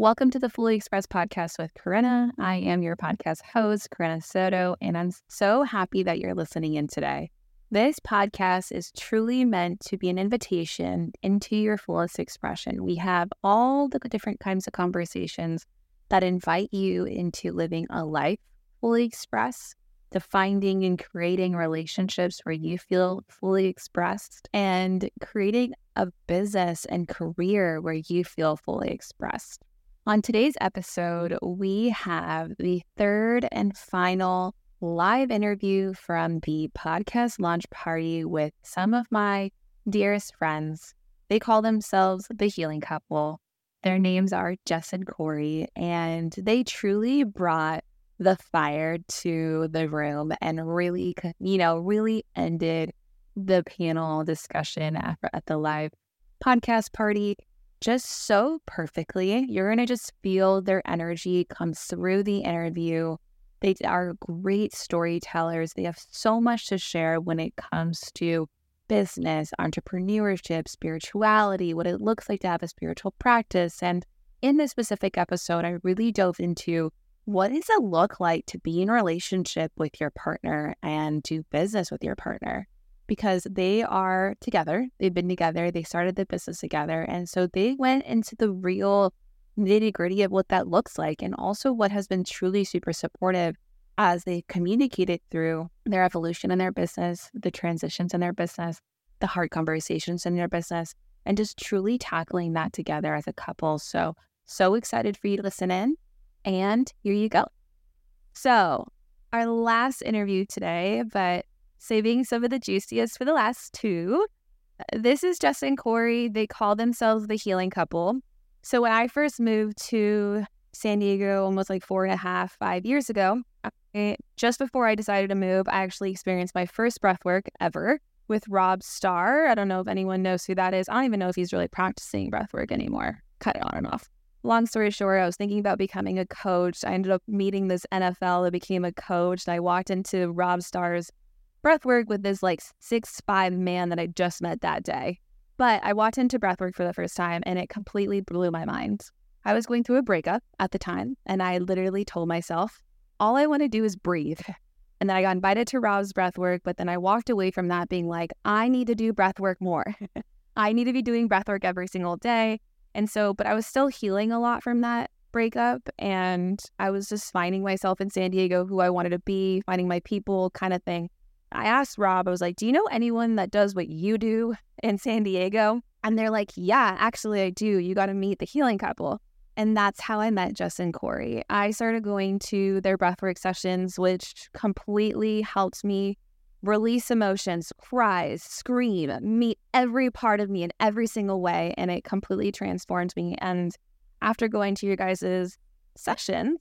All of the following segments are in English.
Welcome to the Fully Express podcast with Corinna. I am your podcast host, Corinna Soto, and I'm so happy that you're listening in today. This podcast is truly meant to be an invitation into your fullest expression. We have all the different kinds of conversations that invite you into living a life fully expressed, to finding and creating relationships where you feel fully expressed, and creating a business and career where you feel fully expressed. On today's episode, we have the third and final live interview from the podcast launch party with some of my dearest friends. They call themselves the Healing Couple. Their names are Jess and Cory, and they truly brought the fire to the room and really, you know, really ended the panel discussion at, at the live podcast party just so perfectly. You're going to just feel their energy come through the interview. They are great storytellers. They have so much to share when it comes to business, entrepreneurship, spirituality, what it looks like to have a spiritual practice. And in this specific episode, I really dove into what does it look like to be in a relationship with your partner and do business with your partner? Because they are together. They've been together. They started the business together. And so they went into the real nitty gritty of what that looks like and also what has been truly super supportive as they communicated through their evolution in their business, the transitions in their business, the hard conversations in their business, and just truly tackling that together as a couple. So, so excited for you to listen in. And here you go. So, our last interview today, but saving some of the juiciest for the last two. This is Jess and Cory. They call themselves the healing couple. So when I first moved to San Diego almost like four and a half, five years ago, I, just before I decided to move, I actually experienced my first breath work ever with Rob Starr. I don't know if anyone knows who that is. I don't even know if he's really practicing breath work anymore. Cut it on and off. Long story short, I was thinking about becoming a coach. I ended up meeting this NFL that became a coach, and I walked into Rob Starr's breathwork with this like six five man that I just met that day. But I walked into breathwork for the first time and it completely blew my mind. I was going through a breakup at the time, and I literally told myself, all I want to do is breathe. And then I got invited to Rob's breathwork, but then I walked away from that being like, I need to do breathwork more. I need to be doing breathwork every single day. And so, but I was still healing a lot from that breakup. And I was just finding myself in San Diego, who I wanted to be, finding my people kind of thing. I asked Rob, I was like, Do you know anyone that does what you do in San Diego? And they're like, Yeah, actually, I do. You got to meet the healing couple. And that's how I met Jess and Cory. I started going to their breathwork sessions, which completely helped me release emotions, cries, scream, meet every part of me in every single way. And it completely transformed me. And after going to your guys' sessions,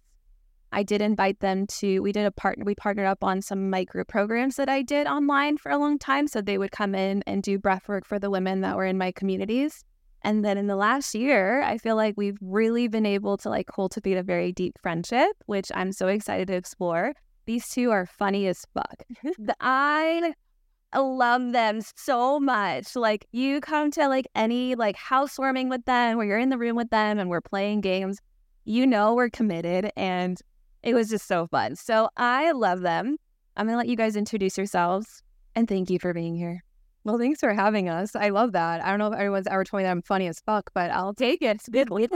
I did invite them to, we did a partner, we partnered up on some micro programs that I did online for a long time. So they would come in and do breath work for the women that were in my communities. And then in the last year, I feel like we've really been able to like cultivate a very deep friendship, which I'm so excited to explore. These two are funny as fuck. I love them so much. Like you come to like any like housewarming with them where you're in the room with them and we're playing games, you know we're committed and it was just so fun. So I love them. I'm going to let you guys introduce yourselves and thank you for being here. Well, thanks for having us. I love that. I don't know if everyone's ever told me that I'm funny as fuck, but I'll take it. It's good. well,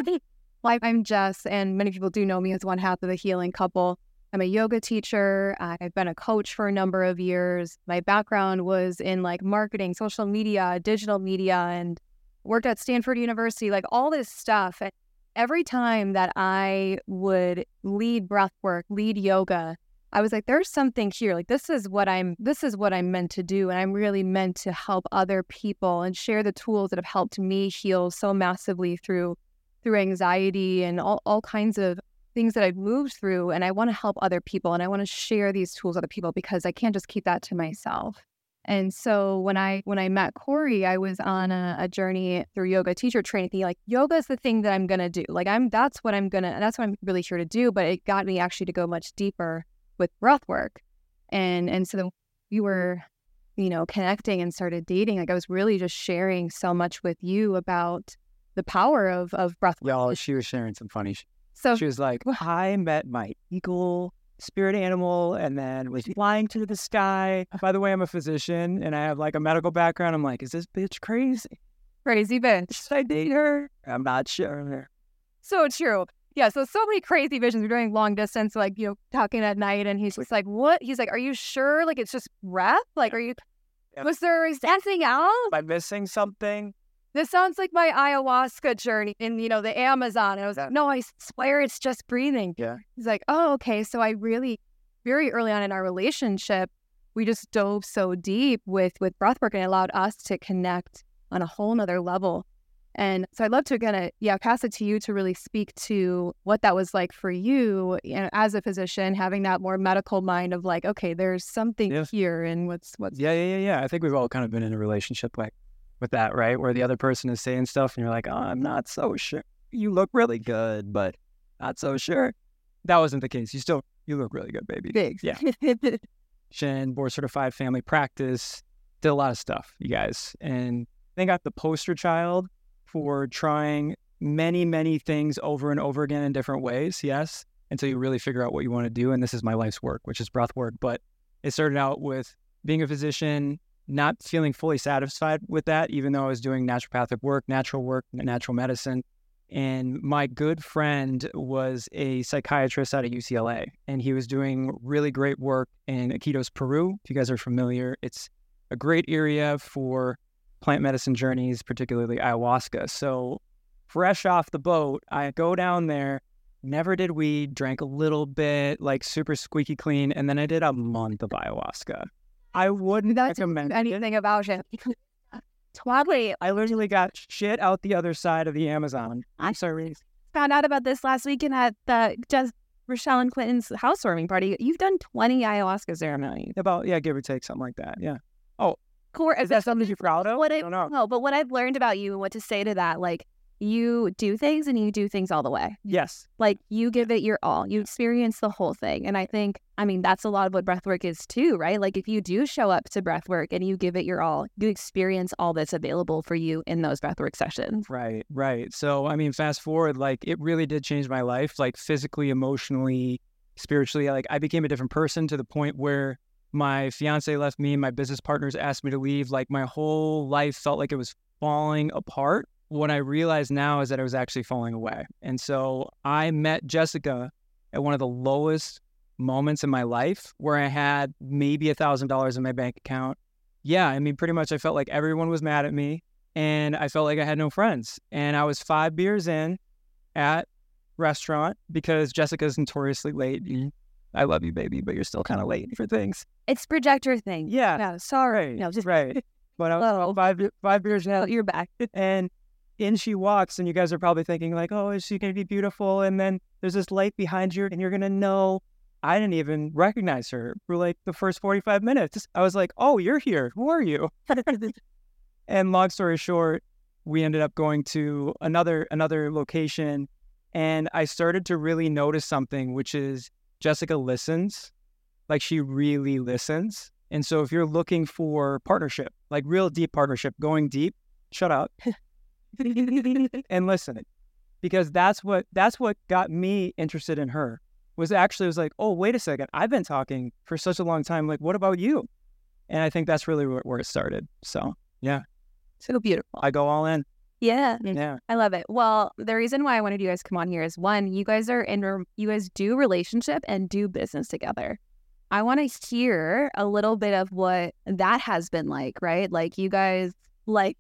I'm Jess, and many people do know me as one half of the healing couple. I'm a yoga teacher. I've been a coach for a number of years. My background was in like marketing, social media, digital media, and worked at Stanford University, like all this stuff. And every time that I would lead breath work, lead yoga, I was like, there's something here. Like this is what I'm this is what I'm meant to do. And I'm really meant to help other people and share the tools that have helped me heal so massively through through anxiety and all, all kinds of things that I've moved through. And I want to help other people and I want to share these tools with other people because I can't just keep that to myself. And so when I when I met Cory, I was on a, a journey through yoga teacher training, thinking like yoga is the thing that I'm gonna do. Like I'm that's what I'm gonna that's what I'm really here to do. But it got me actually to go much deeper with breath work. And and so we were, you know, connecting and started dating. Like I was really just sharing so much with you about the power of of breath. work. Y'all, she was sharing some funny. Sh- So she was like, I met my eagle spirit animal and then was flying to the sky. Uh-huh. By the way, I'm a physician and I have like a medical background. I'm like, is this bitch crazy? crazy bitch. Should I date her? I'm not sure. So true. Yeah. So so many crazy visions. We're doing long distance, like you know, talking at night, and he's just like, "What?" He's like, "Are you sure? Like it's just breath? Like, are you? Was there anything else?" Am I missing something? This sounds like my ayahuasca journey in you know the Amazon. And I was like, "No, I swear it's just breathing." Yeah. He's like, "Oh, okay." So I really, very early on in our relationship, we just dove so deep with with breathwork and it allowed us to connect on a whole nother level. And so I'd love to kind of, uh, yeah, pass it to you to really speak to what that was like for you, you know, as a physician, having that more medical mind of like, okay, there's something Yeah. here, and what's what's Yeah, yeah, yeah, yeah. I think we've all kind of been in a relationship like with that, right? Where the other person is saying stuff and you're like, oh, I'm not so sure. You look really good, but not so sure. That wasn't the case. You still, you look really good, baby. big. Yeah. Shin, board certified family practice, did a lot of stuff, you guys. And they got the poster child for trying many, many things over and over again in different ways. Yes. Until you really figure out what you want to do. And this is my life's work, which is breath work. But it started out with being a physician, not feeling fully satisfied with that, even though I was doing naturopathic work, natural work, natural medicine. And my good friend was a psychiatrist out of UCLA, and he was doing really great work in Iquitos, Peru. If you guys are familiar, it's a great area for plant medicine journeys, particularly ayahuasca. So, fresh off the boat, I go down there. Never did weed, drank a little bit, like super squeaky clean, and then I did a month of ayahuasca. I wouldn't That's recommend it. anything about it. Totally. I literally got shit out the other side of the Amazon. I'm sorry. Found out about this last weekend at the just Rochelle and Clinton's housewarming party. You've done 20 ayahuasca ceremonies. About yeah, give or take something like that. Yeah. Oh, core, Is that something you're proud of? what I don't know. no, but what I've learned about you and what to say to that, like you do things and you do things all the way. Yes. Like you give it your all. You experience the whole thing. And I think, I mean, that's a lot of what breathwork is too, right? Like if you do show up to breathwork and you give it your all, you experience all that's available for you in those breathwork sessions. Right. Right. So I mean, fast forward, like it really did change my life, like physically, emotionally, spiritually. Like I became a different person to the point where my fiance left me, my business partners asked me to leave. Like my whole life felt like it was falling apart. What I realize now is that I was actually falling away. And so I met Jessica at one of the lowest moments in my life where I had maybe a thousand dollars in my bank account. Yeah, I mean, pretty much I felt like everyone was mad at me and I felt like I had no friends. And I was five beers in at restaurant because Jessica's notoriously late. I love you, baby, but you're still kind of late for things. It's projector thing. Yeah, Yeah, sorry. right, No, just right. But I was five five beers in, Oh, you're back. and in she walks, and you guys are probably thinking like, "Oh, is she gonna be beautiful?" And then there's this light behind you, and you're gonna know. I didn't even recognize her for like the first 45 minutes. I was like, "Oh, you're here. Who are you?" and long story short, we ended up going to another another location, and I started to really notice something, which is Jessica listens, like she really listens. And so, if you're looking for partnership, like real deep partnership, going deep, shut up and listen, because that's what that's what got me interested in her. Was actually was like, oh wait a second, I've been talking for such a long time. Like, what about you? And I think that's really where, it started. So yeah So beautiful. I go all in. Yeah. Yeah. I love it. Well, the reason why I wanted you guys to come on here is one, you guys are in, re- you guys do relationship and do business together. I want to hear a little bit of what that has been like, right? Like you guys, like,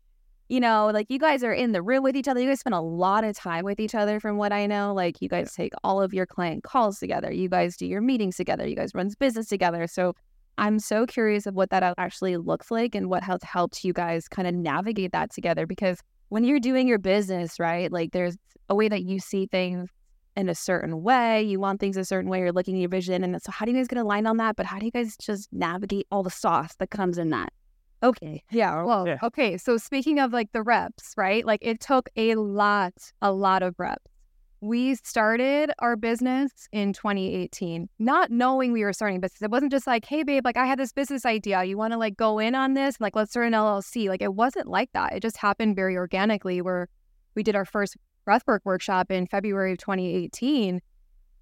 you know, like you guys are in the room with each other. You guys spend a lot of time with each other, from what I know. Like you guys take all of your client calls together. You guys do your meetings together. You guys run business together. So I'm so curious of what that actually looks like and what has helped you guys kind of navigate that together because when you're doing your business, right? Like there's a way that you see things in a certain way. You want things a certain way. You're looking at your vision. And so how do you guys get aligned on that? But how do you guys just navigate all the sauce that comes in that? Okay. Yeah. Well, Yeah. okay. So speaking of like the reps, right? Like it took a lot, a lot of reps. We started our business in 2018, not knowing we were starting a business. It wasn't just like, hey, babe, like I had this business idea. You want to like go in on this? Like, let's start an LLC. Like, it wasn't like that. It just happened very organically where we did our first breathwork workshop in February of 2018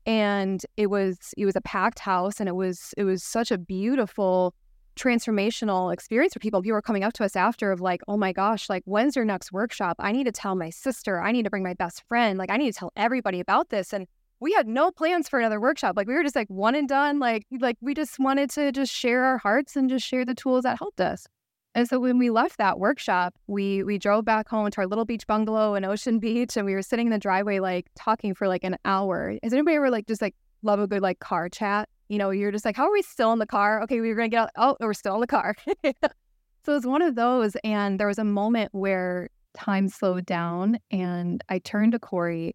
and it was it was a packed house and it was it was such a beautiful transformational experience for people. People were coming up to us after of like, oh my gosh, like when's your next workshop? I need to tell my sister. I need to bring my best friend. Like I need to tell everybody about this. And we had no plans for another workshop. Like we were just like one and done. Like like we just wanted to just share our hearts and just share the tools that helped us. And so when we left that workshop, we we drove back home to our little beach bungalow in Ocean Beach, and we were sitting in the driveway like talking for like an hour. Has anybody ever like just like love a good like car chat? You know, you're just like, how are we still in the car? Okay, we were gonna get out. Oh, we're still in the car. so it's one of those. And there was a moment where time slowed down, and I turned to Cory.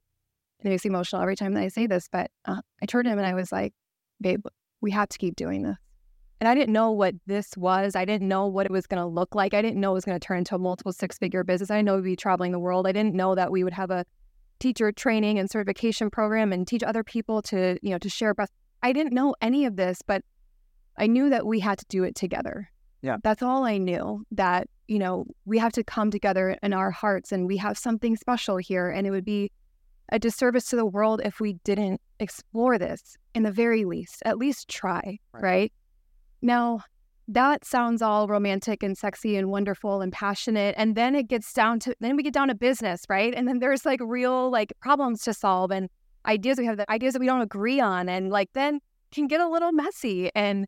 And it makes emotional every time that I say this, but uh, I turned to him and I was like, babe, we have to keep doing this. And I didn't know what this was. I didn't know what it was going to look like. I didn't know it was going to turn into a multiple six figure business. I didn't know we'd be traveling the world. I didn't know that we would have a teacher training and certification program and teach other people to, you know, to share best I didn't know any of this, but I knew that we had to do it together. Yeah. That's all I knew that, you know, we have to come together in our hearts and we have something special here. And it would be a disservice to the world if we didn't explore this in the very least, at least try. Right. right? Now, that sounds all romantic and sexy and wonderful and passionate. And then it gets down to, then we get down to business, right? And then there's like real like problems to solve. And ideas we have the ideas that we don't agree on and like then can get a little messy and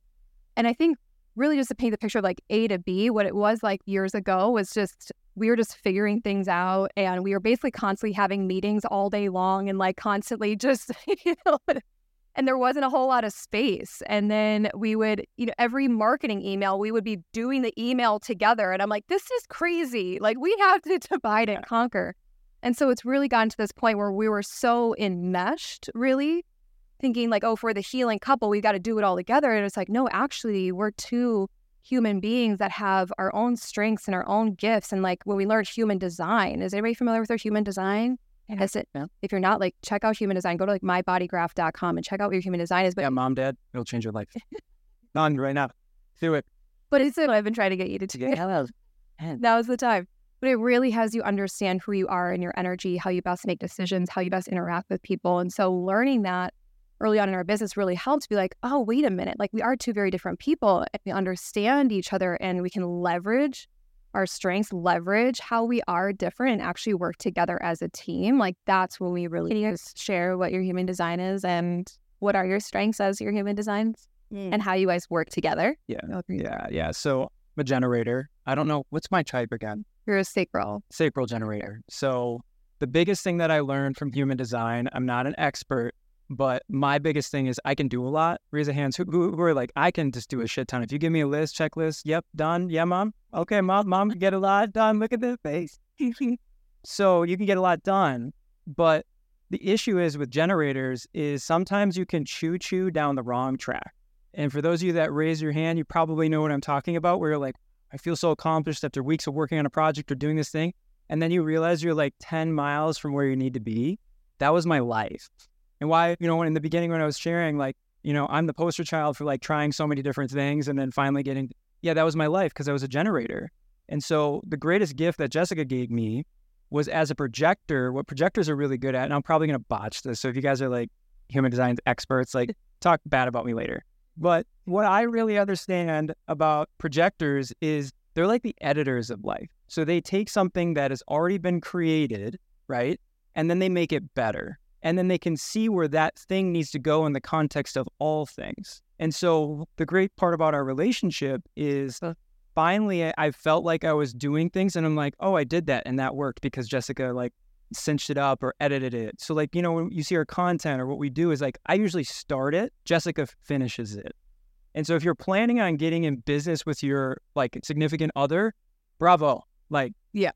and i think really just to paint the picture of like a to b what it was like years ago was just we were just figuring things out and we were basically constantly having meetings all day long and like constantly just you know and there wasn't a whole lot of space and then we would you know every marketing email we would be doing the email together and i'm like this is crazy. Like we have to divide and conquer and so it's really gotten to this point where we were so enmeshed, really, thinking like, oh, for the healing couple, we've got to do it all together. And it's like, no, actually, we're two human beings that have our own strengths and our own gifts. And like when we learned human design, is anybody familiar with our human design? Yeah. Is it? Yeah. If you're not, like, check out human design. Go to like mybodygraph.com and check out what your human design is. But yeah, mom, dad, it'll change your life. None right now. Do it. But it's what I've been trying to get you to do. It. Yeah, Now's the time but it really has you understand who you are and your energy, how you best make decisions, how you best interact with people. And so learning that early on in our business really helped be like, oh, wait a minute. Like we are two very different people and we understand each other and we can leverage our strengths, leverage how we are different and actually work together as a team. Like that's when we really can you guys share what your human design is and what are your strengths as your human designs mm. and how you guys work together. Yeah. Yeah. Yeah. So I'm a generator. I don't know what's my type again. You're a sacral. Sacral generator. So the biggest thing that I learned from human design, I'm not an expert, but my biggest thing is I can do a lot. Raise a hands who, who, who, are like, I can just do a shit ton. If you give me a list, checklist, yep, done. Yeah, mom. Okay, mom, mom can get a lot done. Look at the face. so you can get a lot done. But the issue is with generators is sometimes you can choo choo down the wrong track. And for those of you that raise your hand, you probably know what I'm talking about, where you're like, I feel so accomplished after weeks of working on a project or doing this thing. And then you realize you're like 10 miles from where you need to be. That was my life. And why, you know, in the beginning when I was sharing, like, you know, I'm the poster child for like trying so many different things and then finally getting, yeah, that was my life because I was a generator. And so the greatest gift that Jessica gave me was as a projector, what projectors are really good at, and I'm probably going to botch this. So if you guys are like human design experts, like talk bad about me later. But what I really understand about projectors is they're like the editors of life. So they take something that has already been created, right? And then they make it better. And then they can see where that thing needs to go in the context of all things. And so the great part about our relationship is finally I felt like I was doing things and I'm like, oh, I did that and that worked because Jessica like cinched it up or edited it. So like, you know, when you see our content or what we do is like I usually start it, Jessica finishes it. And so if you're planning on getting in business with your like significant other, bravo. Like, yeah.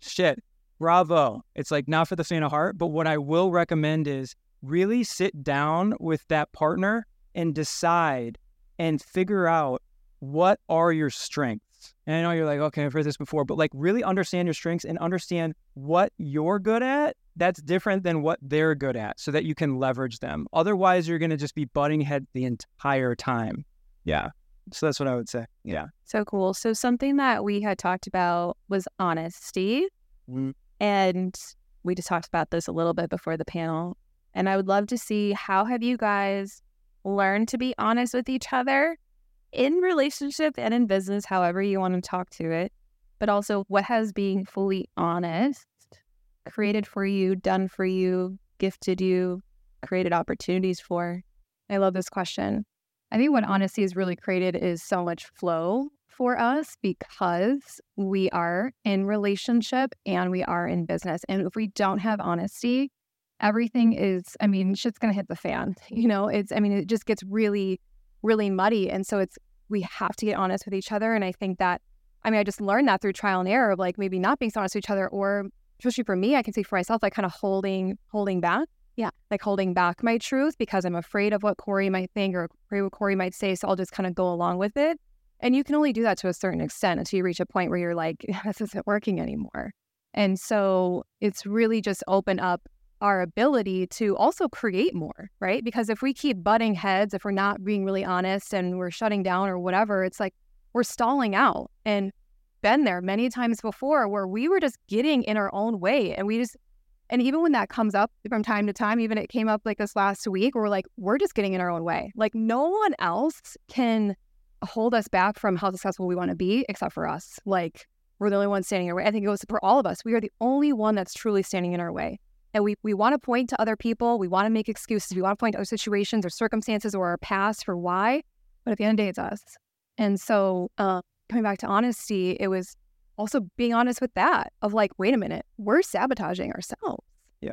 Shit. Bravo. It's like not for the faint of heart, but what I will recommend is really sit down with that partner and decide and figure out what are your strengths and I know you're like, okay, I've heard this before, but like really understand your strengths and understand what you're good at that's different than what they're good at so that you can leverage them. Otherwise, you're going to just be butting heads the entire time. Yeah. So that's what I would say. Yeah. So cool. So something that we had talked about was honesty. Mm-hmm. And we just talked about this a little bit before the panel. And I would love to see how have you guys learned to be honest with each other in relationship and in business, however you want to talk to it, but also what has being fully honest created for you, done for you, gifted you, created opportunities for? I love this question. I think what honesty has really created is so much flow for us because we are in relationship and we are in business. And if we don't have honesty, everything is, I mean, shit's going to hit the fan. You know, it's, I mean, it just gets really, really muddy. And so it's, we have to get honest with each other. And I think that, I mean, I just learned that through trial and error of like maybe not being so honest with each other or especially for me, I can say for myself, like kind of holding, holding back. Yeah. Like holding back my truth because I'm afraid of what Cory might think or afraid what Cory might say. So I'll just kind of go along with it. And you can only do that to a certain extent until you reach a point where you're like, this isn't working anymore. And so it's really just open up our ability to also create more, right? Because if we keep butting heads, if we're not being really honest and we're shutting down or whatever, it's like we're stalling out. And been there many times before where we were just getting in our own way and we just and even when that comes up from time to time, even it came up like this last week, we're like, we're just getting in our own way. Like no one else can hold us back from how successful we want to be except for us. Like we're the only ones standing in our way. I think it goes for all of us. We are the only one that's truly standing in our way. And we, we want to point to other people. We want to make excuses. We want to point to other situations or circumstances or our past for why. But at the end of the day, it's us. And so uh, coming back to honesty, it was also being honest with that of like, wait a minute, we're sabotaging ourselves. Yeah.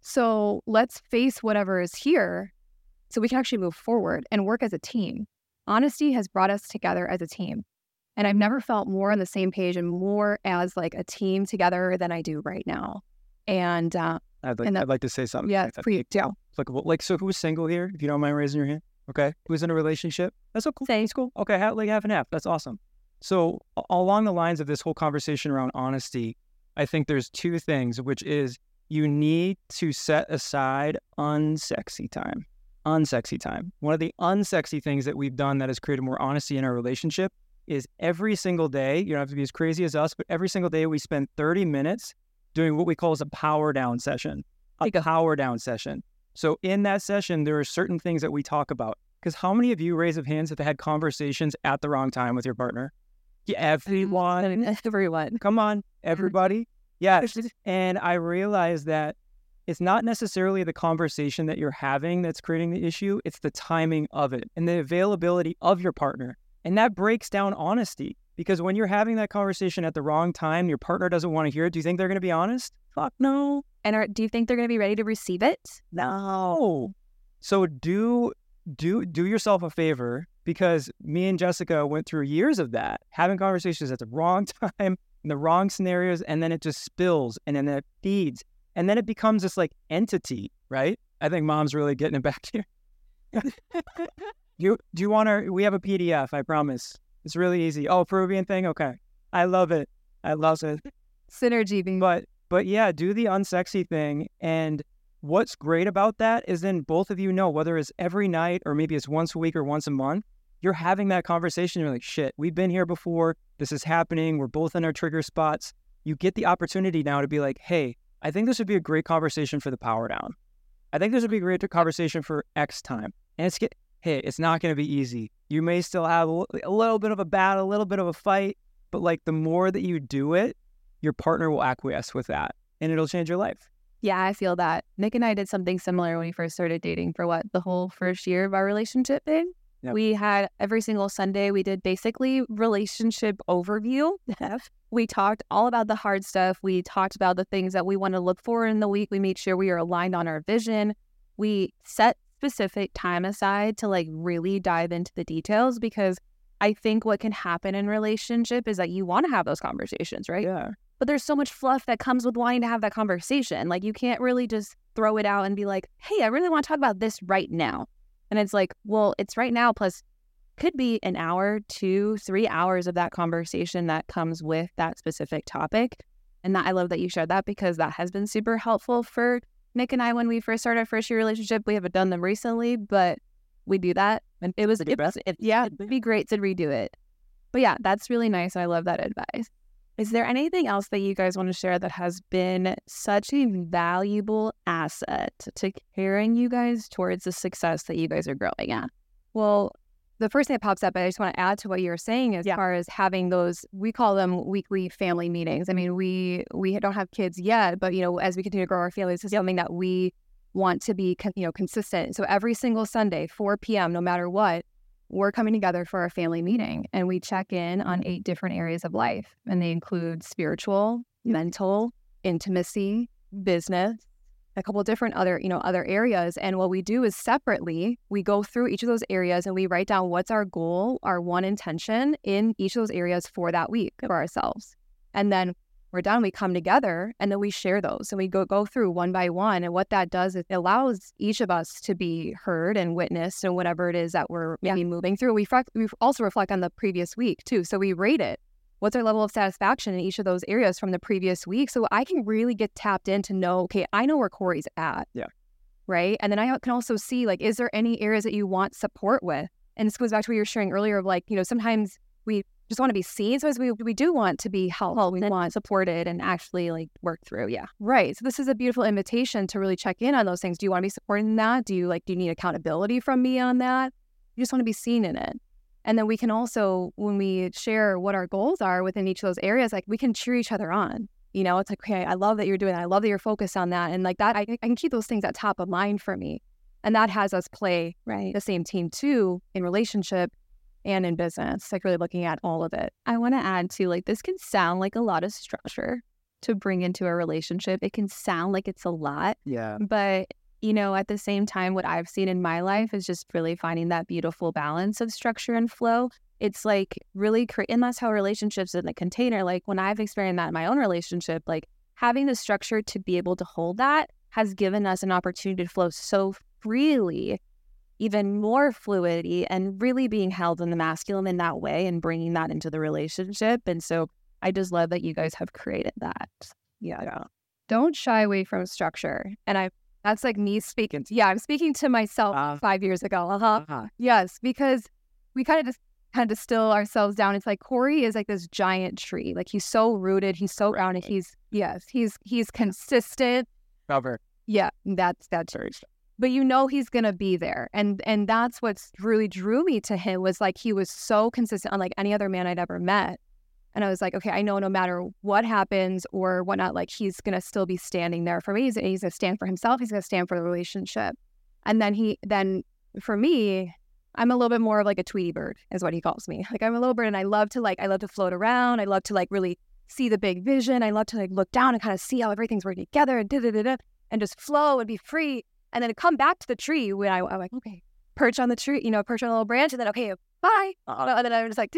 So let's face whatever is here so we can actually move forward and work as a team. Honesty has brought us together as a team. And I've never felt more on the same page and more as like a team together than I do right now. And uh, I'd like, that- I'd like to say something. yeah, please do. applicable. Like, so who's single here? If you don't mind raising your hand. Okay. Who's in a relationship? That's okay. Same. That's cool. Okay. ha- Like half and half. That's awesome. So along the lines of this whole conversation around honesty, I think there's two things, which is you need to set aside unsexy time. Unsexy time. One of the unsexy things that we've done that has created more honesty in our relationship is every single day, you don't have to be as crazy as us, but every single day we spend 30 minutes doing what we call as a power down session. A power down session. So in that session, there are certain things that we talk about. Because how many of you raise of hands have had conversations at the wrong time with your partner? Yeah, everyone. Everyone. Come on, everybody. Yes. And I realize that it's not necessarily the conversation that you're having that's creating the issue, it's the timing of it and the availability of your partner. And that breaks down honesty because when you're having that conversation at the wrong time, your partner doesn't want to hear it. Do you think they're going to be honest? Fuck no. And are, do you think they're going to be ready to receive it? No. So do do do yourself a favor because me and Jessica went through years of that, having conversations at the wrong time, in the wrong scenarios, and then it just spills and then it feeds. And then it becomes this like entity, right? I think mom's really getting it back here. you do you want to we have a PDF, I promise. It's really easy. Oh, Peruvian thing? Okay. I love it. I love it. Synergy being But but yeah, do the unsexy thing. And what's great about that is then both of you know whether it's every night or maybe it's once a week or once a month, you're having that conversation. You're like, shit, we've been here before. This is happening. We're both in our trigger spots. You get the opportunity now to be like, hey, I think this would be a great conversation for the power down. I think this would be a great conversation for X time. And it's get hey, it's not going to be easy. You may still have a little bit of a battle, a little bit of a fight, but like the more that you do it, your partner will acquiesce with that and it'll change your life. Yeah, I feel that. Nick and I did something similar when we first started dating for what, the whole first year of our relationship, babe? Yep. We had every single Sunday, we did basically relationship overview. we talked all about the hard stuff. We talked about the things that we want to look for in the week. We made sure we are aligned on our vision. We set specific time aside to like really dive into the details because I think what can happen in relationship is that you want to have those conversations, right? Yeah. but there's so much fluff that comes with wanting to have that conversation. Like you can't really just throw it out and be like, "Hey, I really want to talk about this right now." And it's like, well, it's right now plus could be an hour, two, three hours of that conversation that comes with that specific topic. And that I love that you shared that because that has been super helpful for Nick and I when we first started our first year relationship. We haven't done them recently, but we do that. And it was, it, it- yeah, it'd be great to redo it. But yeah, that's really nice. I love that advice. Is there anything else that you guys want to share that has been such a valuable asset to carrying you guys towards the success that you guys are growing at? Well, the first thing that pops up, I just want to add to what you're saying as Yeah. far as having those, we call them weekly family meetings. I mm-hmm. mean, we we don't have kids yet, but you know, as we continue to grow our families, this is something that we want to be, you know, consistent. So every single Sunday, 4 p.m., no matter what, we're coming together for a family meeting, and we check in on mm-hmm. eight different areas of life, and they include spiritual, mental, intimacy, business, a couple of different other you know other areas and what we do is separately we go through each of those areas and we write down what's our goal our one intention in each of those areas for that week for ourselves. And then we're done we come together and then we share those. And we go go through one by one and what that does is it allows each of us to be heard and witnessed and whatever it is that we're maybe moving through. We, we also reflect on the previous week too. So we rate it what's our level of satisfaction in each of those areas from the previous week so i can really get tapped in to know okay i know where Cory's at Yeah. right and then i can also see like is there any areas that you want support with and this goes back to what you were sharing earlier of like you know sometimes we just want to be seen sometimes we, we do want to be helped we and want supported and actually like work through. Yeah. Right. So this is a beautiful invitation to really check in on those things. Do you want to be supported in that? Do you like do you need accountability from me on that? You just want to be seen in it. And then we can also, when we share what our goals are within each of those areas, like we can cheer each other on. You know, it's like, okay, I love that you're doing that. I love that you're focused on that. And like that, I, I can keep those things at top of mind for me. And that has us play Right. the same team too in relationship and in business, like really looking at all of it. I want to add to like this can sound like a lot of structure to bring into a relationship. It can sound like it's a lot, Yeah. but you know, at the same time, what I've seen in my life is just really finding that beautiful balance of structure and flow. It's like really, cre- and that's how relationships in the container. Like when I've experienced that in my own relationship, like having the structure to be able to hold that has given us an opportunity to flow so freely, even more fluidity, and really being held in the masculine in that way and bringing that into the relationship. And so I just love that you guys have created that. Yeah. Don't shy away from structure. And I, that's like me speaking. Yeah, I'm speaking to myself Uh, five years ago. Uh huh. uh-huh. Yes, because we kind of just kind of distill ourselves down. It's like Cory is like this giant tree. Like he's so rooted. He's so grounded. Right. He's yes. He's he's consistent. Cover. Yeah, that's that's Sorry. but you know he's gonna be there and and that's what's really drew me to him was like he was so consistent unlike any other man i'd ever met and i was like okay i know no matter what happens or whatnot like he's gonna still be standing there for me. He's, he's gonna stand for himself. He's gonna stand for the relationship. And then he then for me i'm a little bit more of like a tweety bird is what he calls me. Like i'm a little bird and i love to like i love to float around. I love to like really see the big vision. I love to like look down and kind of see how everything's working together and da da da da and just flow and be free. And then come back to the tree when I, I'm like, okay, perch on the tree, you know, perch on a little branch, and then okay, bye. And then I'm just like.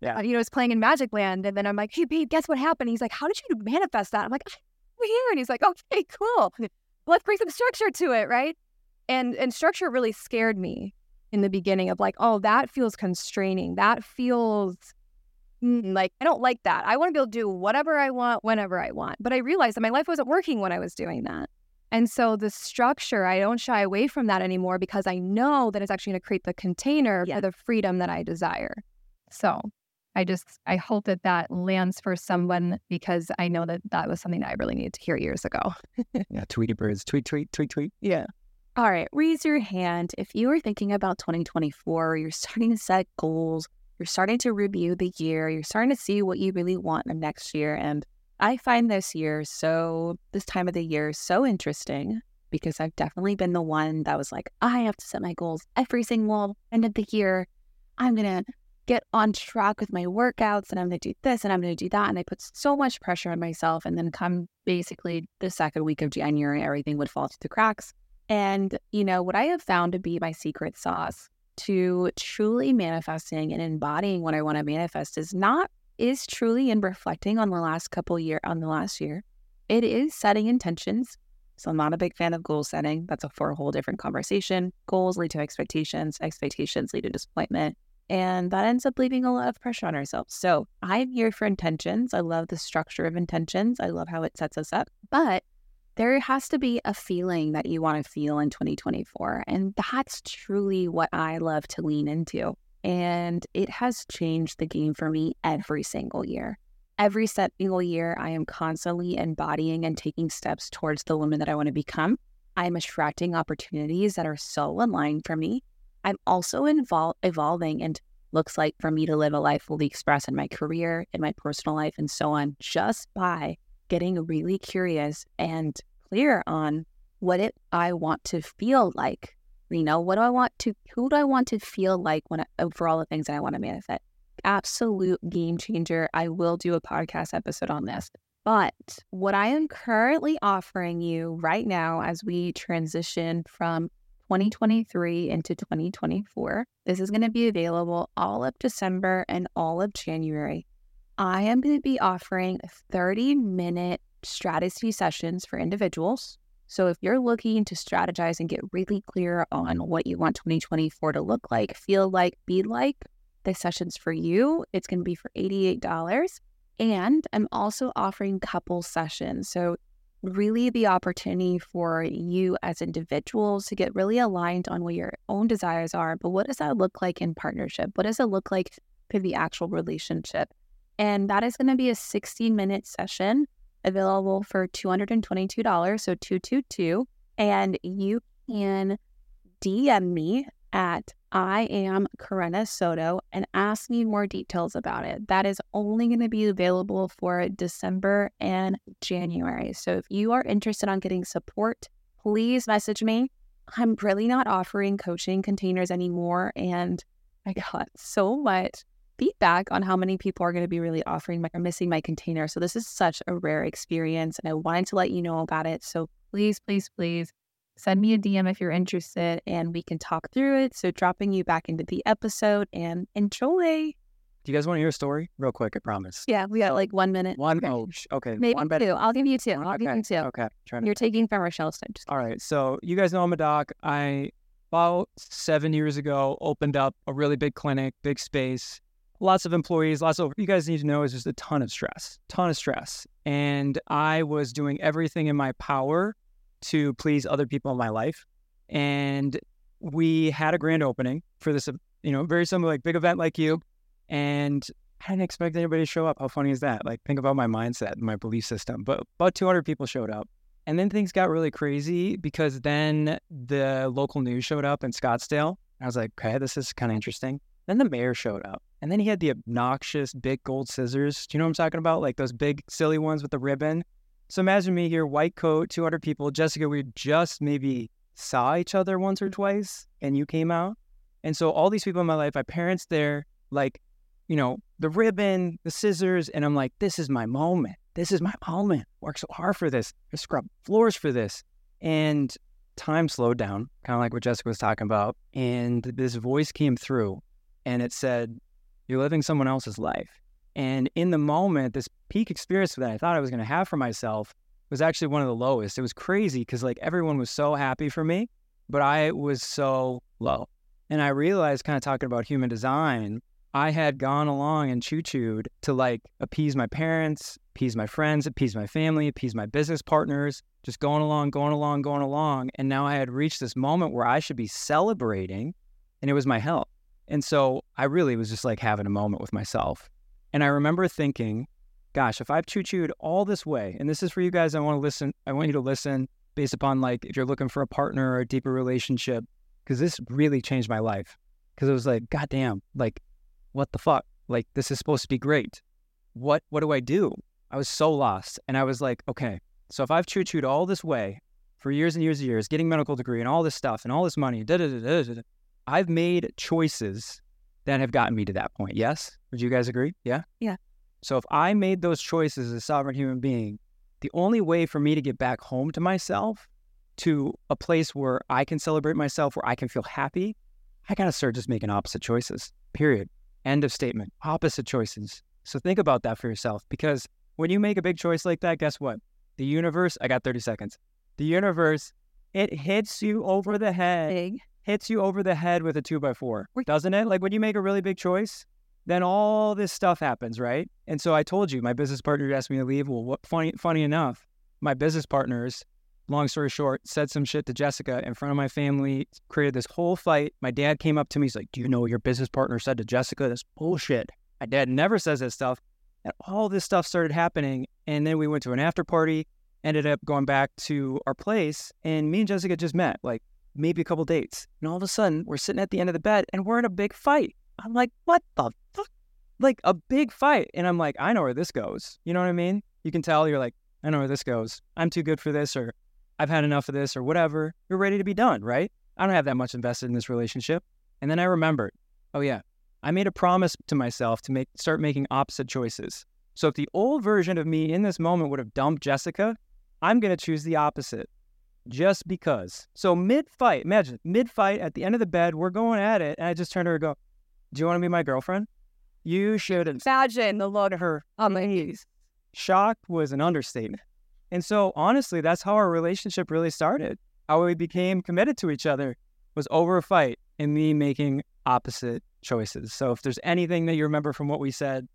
Yeah. Uh, you know, it's playing in Magic Land, and then I'm like, hey, babe, guess what happened? He's like, how did you manifest that? I'm like, we're here, and he's like, okay, cool. Let's bring some structure to it, right? And and structure really scared me in the beginning of like, oh, that feels constraining. That feels mm, like I don't like that. I want to be able to do whatever I want whenever I want. But I realized that my life wasn't working when I was doing that. And so the structure, I don't shy away from that anymore because I know that it's actually going to create the container Yeah. for the freedom that I desire. So I just, I hope that that lands for someone because I know that that was something that I really needed to hear years ago. Yeah. Tweety birds. Tweet, tweet, tweet, tweet. Yeah. All right, raise your hand if you are thinking about 2024, you're starting to set goals, you're starting to review the year, you're starting to see what you really want in next year. And I find this year so, this time of the year so interesting because I've definitely been the one that was like, I have to set my goals every single end of the year. I'm going to get on track with my workouts and I'm going to do this and I'm going to do that. And I put so much pressure on myself. And then come basically the second week of January, everything would fall through the cracks. And, you know, what I have found to be my secret sauce to truly manifesting and embodying what I want to manifest is not, is truly in reflecting on the last couple year, on the last year. It is setting intentions. So I'm not a big fan of goal setting. That's a for a whole different conversation. Goals lead to expectations. Expectations lead to disappointment. And that ends up leaving a lot of pressure on ourselves. So I'm here for intentions. I love the structure of intentions. I love how it sets us up. But there has to be a feeling that you want to feel in 2024. And that's truly what I love to lean into. And it has changed the game for me every single year. every single year, I am constantly embodying and taking steps towards the woman that I want to become. I'm attracting opportunities that are so aligned for me. I'm also invol- evolving and looks like for me to live a life fully expressed in my career, in my personal life, and so on, just by getting really curious and clear on what it I want to feel like. You know, what do I want to, who do I want to feel like when I, for all the things that I want to manifest? Absolute game changer. I will do a podcast episode on this. But what I am currently offering you right now as we transition from 2023 into 2024, this is going to be available all of December and all of January. I am going to be offering 30 minute strategy sessions for individuals. So if you're looking to strategize and get really clear on what you want 2024 to look like, feel like, be like, the session's for you. It's going to be for $88. And I'm also offering couple sessions. So, really the opportunity for you as individuals to get really aligned on what your own desires are. But what does that look like in partnership? What does it look like for the actual relationship? And that is going to be a 60 minute session available for $222. So 222. And you can DM me at I am Corinna Soto and ask me more details about it. That is only going to be available for December and January. So if you are interested on getting support, please message me. I'm really not offering coaching containers anymore. And I got so much feedback on how many people are going to be really offering my or missing my container. So this is such a rare experience and I wanted to let you know about it. So please, please, please send me a DM if you're interested and we can talk through it. So, dropping you back into the episode and enjoy. Do you guys want to hear a story? Real quick, I promise. Yeah, we got like one minute. One, oh, okay. Maybe one two. I'll give you two. I'll okay. give you two. Okay. Trying to... You're taking from Rochelle, so just... All right. So, you guys know I'm a doc. I, about seven years ago, opened up a really big clinic, big space, lots of employees, lots of, you guys need to know is just a ton of stress, ton of stress. And I was doing everything in my power to please other people in my life and we had a grand opening for this, you know, very similar, like big event like you. And I didn't expect anybody to show up. How funny is that? Like, think about my mindset and my belief system. But about 200 people showed up. And then things got really crazy because then the local news showed up in Scottsdale. I was like, okay, this is kind of interesting. Then the mayor showed up. And then he had the obnoxious big gold scissors. Do you know what I'm talking about? Like those big silly ones with the ribbon. So imagine me here, white coat, 200 people. Jessica, we just maybe saw each other once or mm. twice and you came out. And so all these people in my life, my parents there, like, you know, the ribbon, the scissors, and I'm like, this is my moment. This is my moment. Work so hard for this. I scrub floors for this. And time slowed down, kind of like what Jessica was talking about. And this voice came through and it said, You're living someone else's life. And in the moment, this peak experience that I thought I was going to have for myself was actually one of the lowest. It was crazy because like everyone was so happy for me, but I was so low. And I realized, kind of talking about human design, I had gone along and choo chooed to like appease my parents, appease my friends, appease my family, appease my business partners, just going along, going along, going along. And now I had reached this moment where I should be celebrating, and it was my health. And so I really was just like having a moment with myself. And I remember thinking, gosh, if I've choo chooed all this way, and this is for you guys, I want to listen, I want you to listen based upon like if you're looking for a partner or a deeper relationship, because this really changed my life. Because it was like, goddamn, like, what the fuck? Like, this is supposed to be great. What what do I do? I was so lost. And I was like, okay, so if I've choo chooed all this way for years and years and years, getting medical degree and all this stuff and all this money, da da da da da, I've made choices that have gotten me to that point. Yes? Would you guys agree? Yeah? Yeah. So if I made those choices as a sovereign human being, the only way for me to get back home to myself, to a place where I can celebrate myself, where I can feel happy, I got to start just making opposite choices. Period. End of statement. Opposite choices. So think about that for yourself because when you make a big choice like that, guess what? The universe, I got 30 seconds. The universe, it hits you over the head. Big. Hits you over the head with a two by four, doesn't it? Like when you make a really big choice, then all this stuff happens, right? And so I told you, my business partner asked me to leave. Well, what funny, funny enough, my business partners, long story short, said some shit to Jessica in front of my family, created this whole fight. My dad came up to me, he's like, Do you know what your business partner said to Jessica? This bullshit. My dad never says this stuff. And all this stuff started happening. And then we went to an after party, ended up going back to our place, and me and Jessica just met, like maybe a couple dates. And all of a sudden, we're sitting at the end of the bed and we're in a big fight. I'm like, what the? Like a big fight. And I'm like, I know where this goes. You know what I mean? You can tell you're like, I know where this goes. I'm too good for this, or I've had enough of this, or whatever. You're ready to be done, right? I don't have that much invested in this relationship. And then I remembered, oh yeah, I made a promise to myself to make start making opposite choices. So if the old version of me in this moment would have dumped Jessica, I'm to choose the opposite just because. So mid fight, imagine mid fight at the end of the bed, we're going at it. And I just turned to her and go, Do you want to be my girlfriend? You should imagine the look of her on my knees. Shock was an understatement. And so honestly, that's how our relationship really started. How we became committed to each other was over a fight and me making opposite choices. So if there's anything that you remember from what we said,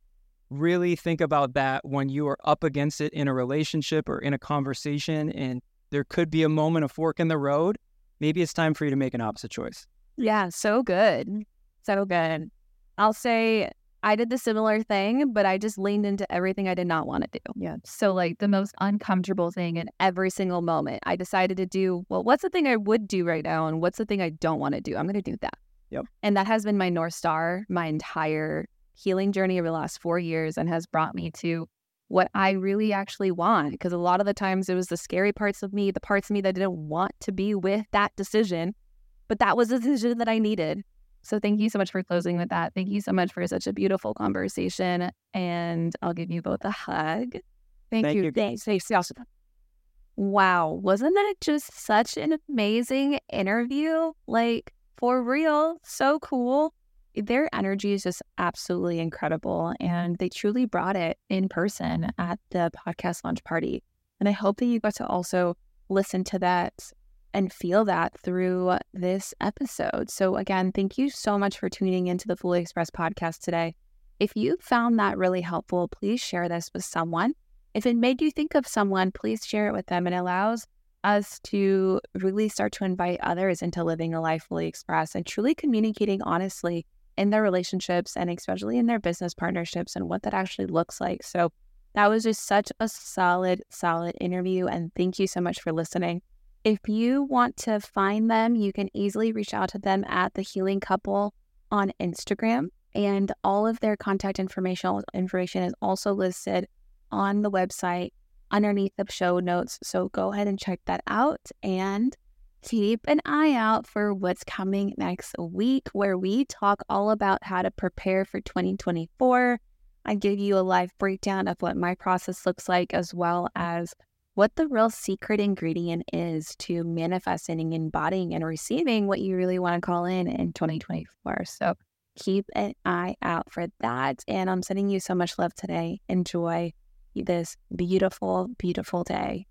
really think about that when you are up against it in a relationship or in a conversation and there could be a moment of fork in the road. Maybe it's time for you to make an opposite choice. Yeah, so good. So good. I'll say I did the similar thing, but I just leaned into everything I did not want to do. Yeah. So, like, the most uncomfortable thing in every single moment, I decided to do, well, what's the thing I would do right now? And what's the thing I don't want to do? I'm going to do that. Yep. And that has been my North Star my entire healing journey over the last four years and has brought me to what I really actually want. Because a lot of the times it was the scary parts of me, the parts of me that didn't want to be with that decision. But that was the decision that I needed. So thank you so much for closing with that. Thank you so much for such a beautiful conversation. And I'll give you both a hug. Thank, Thank you. you. Thanks. Thanks. Awesome. Wow. Wasn't that just such an amazing interview? Like, for real, so cool. Their energy is just absolutely incredible. And they truly brought it in person at the podcast launch party. And I hope that you got to also listen to that and feel that through this episode. So, again, thank you so much for tuning into the Fully Expressed podcast today. If you found that really helpful, please share this with someone. If it made you think of someone, please share it with them. It allows us to really start to invite others into living a life fully expressed and truly communicating honestly in their relationships and especially in their business partnerships and what that actually looks like. So, that was just such a solid, solid interview. And thank you so much for listening. If you want to find them, you can easily reach out to them at the Healing Couple on Instagram, and all of their contact information information is also listed on the website underneath the show notes. So go ahead and check that out and keep an eye out for what's coming next week, where we talk all about how to prepare for 2024. I give you a live breakdown of what my process looks like, as well as what the real secret ingredient is to manifesting and embodying and receiving what you really want to call in in 2024. Mm-hmm. So keep an eye out for that. And I'm sending you so much love today. Enjoy this beautiful, beautiful day.